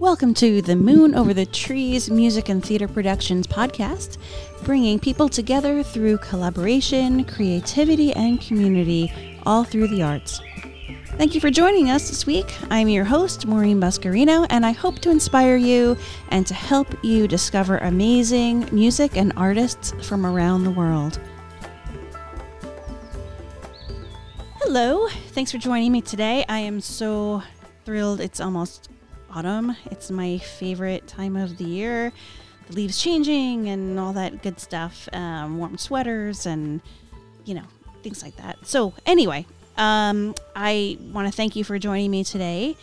Welcome to the Moon Over the Trees Music and Theater Productions podcast, bringing people together through collaboration, creativity, and community, all through the arts. Thank you for joining us this week. I'm your host, Maureen Buscarino, and I hope to inspire you and to help you discover amazing music and artists from around the world. Hello, thanks for joining me today. I am so thrilled. It's almost autumn. It's my favorite time of the year. The leaves changing and all that good stuff. Um, warm sweaters and, you know, things like that. So, anyway, um, I want to thank you for joining me today.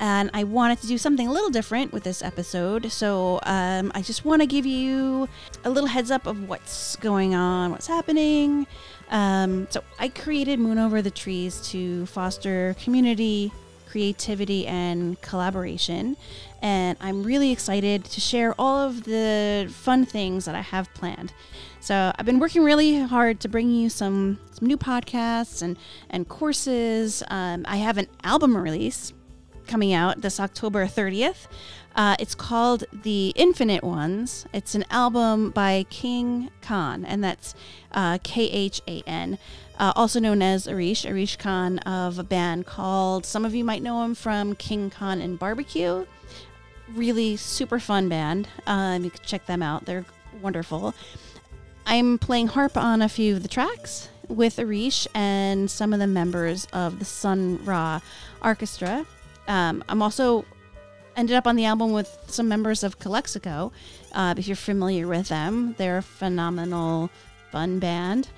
And I wanted to do something a little different with this episode. So um, I just want to give you a little heads up of what's going on, what's happening. Um, so I created Moon Over the Trees to foster community, creativity, and collaboration. And I'm really excited to share all of the fun things that I have planned. So I've been working really hard to bring you some, some new podcasts and, and courses. Um, I have an album release coming out this October 30th. Uh, it's called The Infinite Ones. It's an album by King Khan, and that's uh, K H A N, uh, also known as Arish, Arish Khan of a band called, some of you might know him from King Khan and Barbecue. Really super fun band. Um, you can check them out, they're wonderful. I'm playing harp on a few of the tracks with Arish and some of the members of the Sun Ra Arkestra. Um, I'm also ended up on the album with some members of Calexico. Uh, if you're familiar with them, they're a phenomenal, fun band.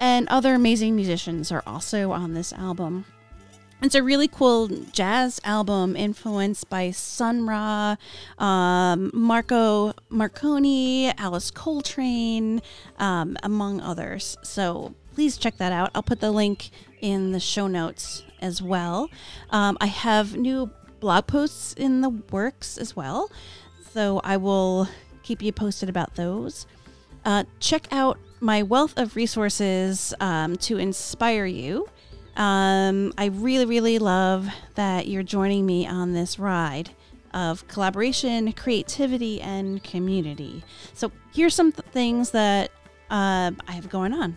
And other amazing musicians are also on this album. It's a really cool jazz album influenced by Sun Ra, um, Marco Marconi, Alice Coltrane, um, among others. So please check that out. I'll put the link in the show notes as well. Um, I have new blog posts in the works as well. So I will keep you posted about those. Uh, check out my wealth of resources um, to inspire you. Um, I really, really love that you're joining me on this ride of collaboration, creativity, and community. So, here's some th- things that uh, I have going on.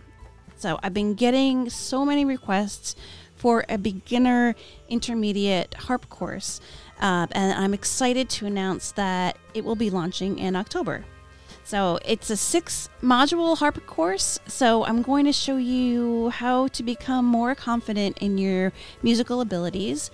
So, I've been getting so many requests for a beginner intermediate harp course. Uh, and I'm excited to announce that it will be launching in October. So it's a six module harp course. So I'm going to show you how to become more confident in your musical abilities,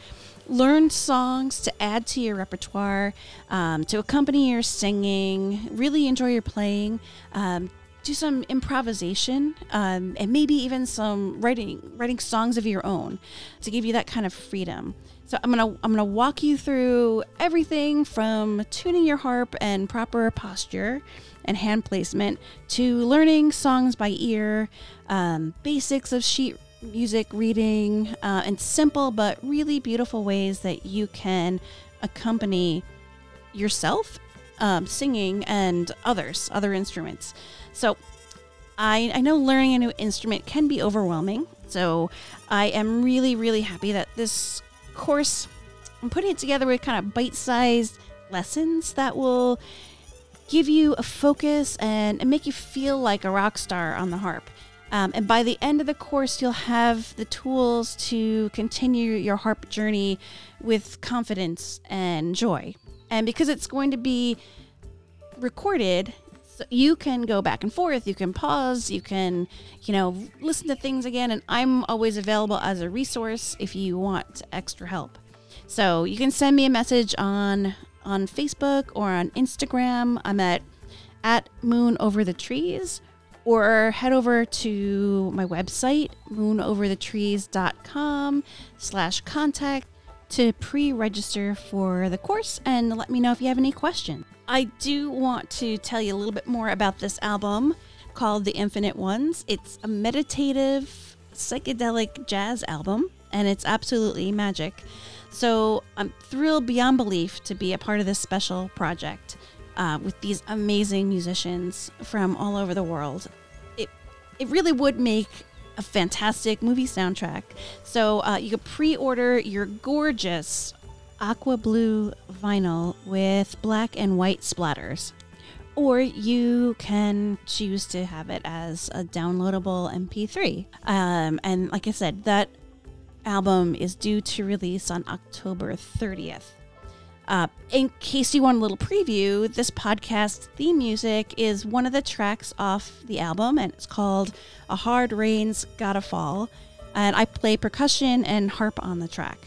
learn songs to add to your repertoire, um, to accompany your singing, really enjoy your playing. Um, do some improvisation um, and maybe even some writing writing songs of your own to give you that kind of freedom. So i'm gonna i'm gonna walk you through everything from tuning your harp and proper posture and hand placement to learning songs by ear um, basics of sheet music reading uh, and simple but really beautiful ways that you can accompany yourself um, singing and others other instruments so I, I know learning a new instrument can be overwhelming. So I am really, really happy that this course, I'm putting it together with kind of bite sized lessons that will give you a focus and, and, make you feel like a rock star on the harp. Um, and by the end of the course, you'll have the tools to continue your harp journey with confidence and joy. And because it's going to be recorded, so you can go back and forth, you can pause, you can, you know, listen to things again. And I'm always available as a resource if you want extra help. So you can send me a message on on Facebook or on Instagram. I'm at at Moon Over the Trees, or head over to my website, moonoverthetrees.com slash contact to pre-register for the course and let me know if you have any questions. I do want to tell you a little bit more about this album called The Infinite Ones. It's a meditative, psychedelic jazz album, and it's absolutely magic. So I'm thrilled beyond belief to be a part of this special project uh, with these amazing musicians from all over the world. It, it really would make a fantastic movie soundtrack. So uh, you can pre order your gorgeous aqua blue vinyl with black and white splatters. Or you can choose to have it as a downloadable MP3. Um, and like I said, that album is due to release on October 30th. Uh, in case you want a little preview, this podcast theme music is one of the tracks off the album, and it's called A Hard Rain's Gotta Fall. And I play percussion and harp on the track.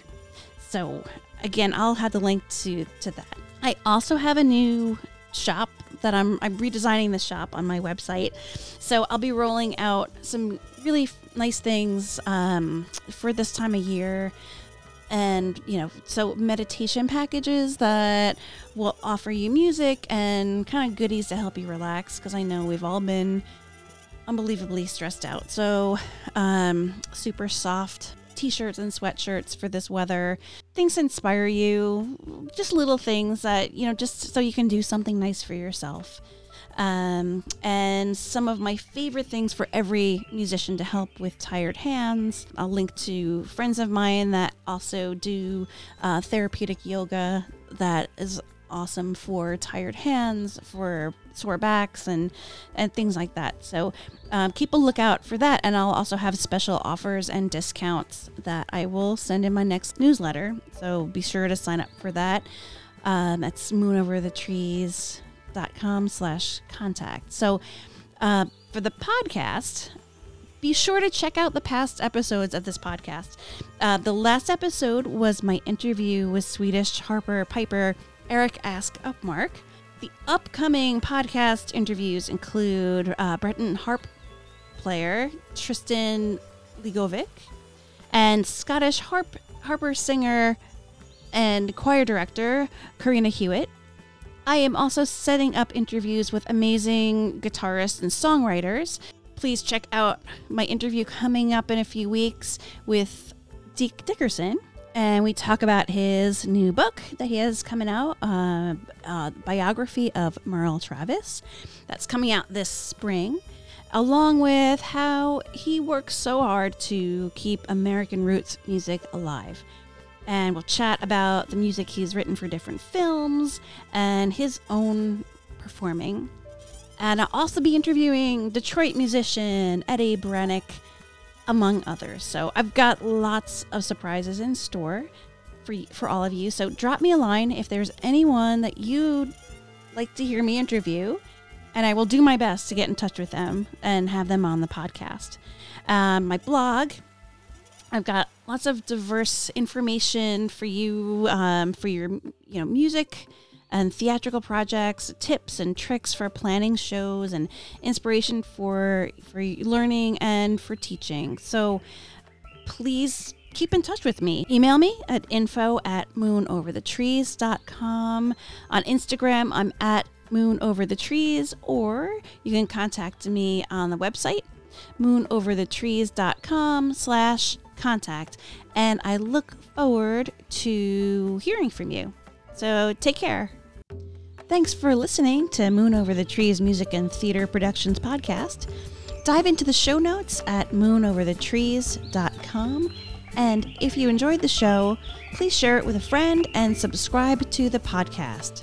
So, again, I'll have the link to, to that. I also have a new shop that I'm, I'm redesigning the shop on my website. So, I'll be rolling out some really nice things um, for this time of year and you know so meditation packages that will offer you music and kind of goodies to help you relax because i know we've all been unbelievably stressed out. So um, super soft t-shirts and sweatshirts for this weather. Things inspire you. Just little things that you know just so you can do something nice for yourself. Um, and some of my favorite things for every musician to help with tired hands. I'll link to friends of mine that also do uh, therapeutic yoga that is awesome for tired hands, for sore backs, and and things like that. So um, keep a lookout for that, and I'll also have special offers and discounts that I will send in my next newsletter. So be sure to sign up for that. Um, that's Moon Over the Trees com slash contact. So uh, for the podcast, be sure to check out the past episodes of this podcast. Uh, the last episode was my interview with Swedish harper piper Erik Ask-Upmark. The upcoming podcast interviews include uh, Breton harp player Tristan Le Govic and Scottish harp harper singer and choir director Corrina Hewat. I am also setting up interviews with amazing guitarists and songwriters. Please check out my interview coming up in a few weeks with Deke Dickerson. And we talk about his new book that he has coming out, uh, uh, biography of Merle Travis. That's coming out this spring, along with how he works so hard to keep American roots music alive and we'll chat about the music he's written for different films and his own performing. And I'll also be interviewing Detroit musician Eddie Baranek, among others. So I've got lots of surprises in store for, for all of you. So drop me a line if there's anyone that you'd like to hear me interview, and I will do my best to get in touch with them and have them on the podcast. Um, my blog I've got lots of diverse information for you um, for your you know music and theatrical projects, tips and tricks for planning shows, and inspiration for for learning and for teaching. So please keep in touch with me. Email me at info at moonoverthetrees.com. On Instagram, I'm at moonoverthetrees, or you can contact me on the website moonoverthetrees.com slash contact. And I look forward to hearing from you. So take care. Thanks for listening to Moon Over the Trees Music and Theater Productions podcast. Dive into the show notes at moonoverthetrees.com. And if you enjoyed the show, please share it with a friend and subscribe to the podcast.